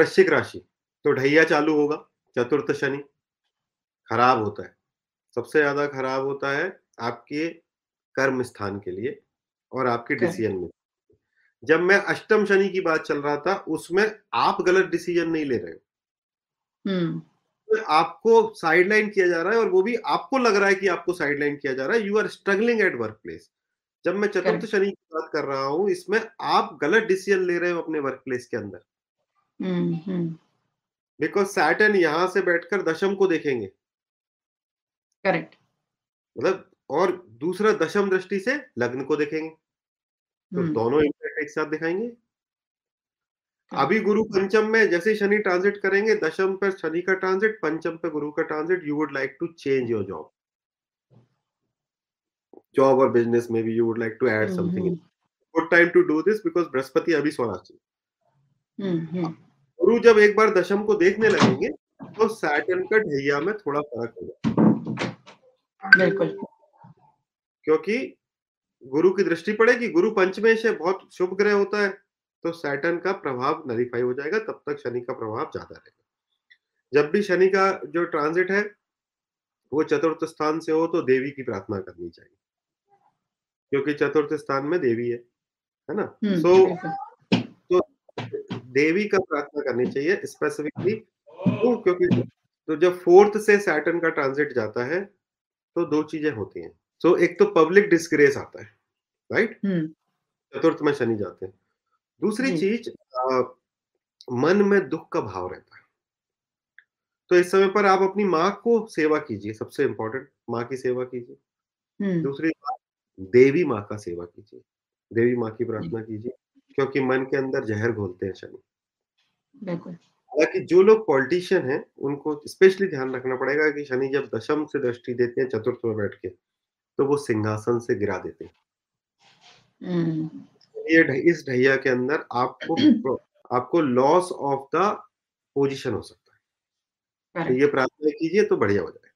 वृश्चिक राशि तो ढैया चालू होगा चतुर्थ शनि खराब होता है। सबसे ज़्यादा खराब होता है आपके कर्म स्थान के लिए और आपके डिसीज़न में। जब मैं अष्टम शनि की बात चल रहा था उसमें आप गलत डिसीज़न नहीं ले रहे हम्म। तो आपको साइडलाइन किया जा रहा है और वो भी आपको लग रहा है कि आपको साइडलाइन किया जा रहा है। You are struggling at work place जब मैं चतुर्थ शनि की बात कर रहा हूँ इसमें आप गलत डिसीज़न ले रहे हो अपने वर्क प्लेस के अंदर। बिकॉज़ सैटर्न यहाँ से बैठकर दशम को देखेंगे। करेक्ट मतलब और दूसरा दशम दृष्टि से लग्न को देखेंगे। तो हम्म। दोनों इम्पैक्ट एक साथ दिखाएँगे। अभी गुरु पंचम में जैसे शनि ट्रांजिट करेंगे दशम पर शनि का ट्रांजिट पंचम पे गुरु का transit you would like to change your job job और बिज़नेस में भी you would like to add something good time to do this because Brihaspati अभी स्वराशि हम्म हम्म। गुरु जब एक बार दशम को देखने लगेंगे तो सैटन का ढैया में थोड़ा फ़र्क होगा। क्योंकि गुरु की दृष्टि पड़ेगी गुरु पंचमेश है बहुत शुभ ग्रह होता है तो सैटर्न का प्रभाव नलीफाई हो जाएगा तब तक शनि का प्रभाव ज़्यादा रहेगा। जब भी शनि का जो ट्रांजिट है वो चतुर्थ स्थान से हो तो देवी की प्रार्थना करनी चाहिए। क्योंकि चतुर्थ स्थान में देवी है है ना? हम्म सो बिल्कुल। देवी का प्रार्थना करनी चाहिए स्पेसिफिकली तो क्योंकि तो जब फोर्थ से सैटर्न का ट्रांजिट जाता है तो दो चीज़ें होती हैं। सो so, एक तो पब्लिक डिस्ग्रेस आता है राइट हम्म। चतुर्थ में शनि जाते हैं। दूसरी चीज़ अ, मन में दुख का भाव रहता है। तो इस समय पर आप अपनी माँ को सेवा कीजिए सबसे इंपॉर्टेंट माँ की सेवा कीजिए। हम्म। दूसरी बात देवी माँ का सेवा कीजिए। देवी माँ की प्रार्थना कीजिए। क्योंकि मन के अंदर जहर घोलते हैं शनि। बिल्कुल। हालाँकि जो लोग पॉलिटिशियन हैं उनको स्पेशली ध्यान रखना पड़ेगा कि शनि जब दशम से दृष्टि देते हैं चतुर्थ में बैठ के तो वो सिंहासन से गिरा देते हैं। हम्म। ये ढ- इस ढैया के अंदर आपको आपको लॉस ऑफ़ द पोजीशन हो सकता है। तो ये प्रार्थना कीजिए तो बढ़िया हो जाएगा।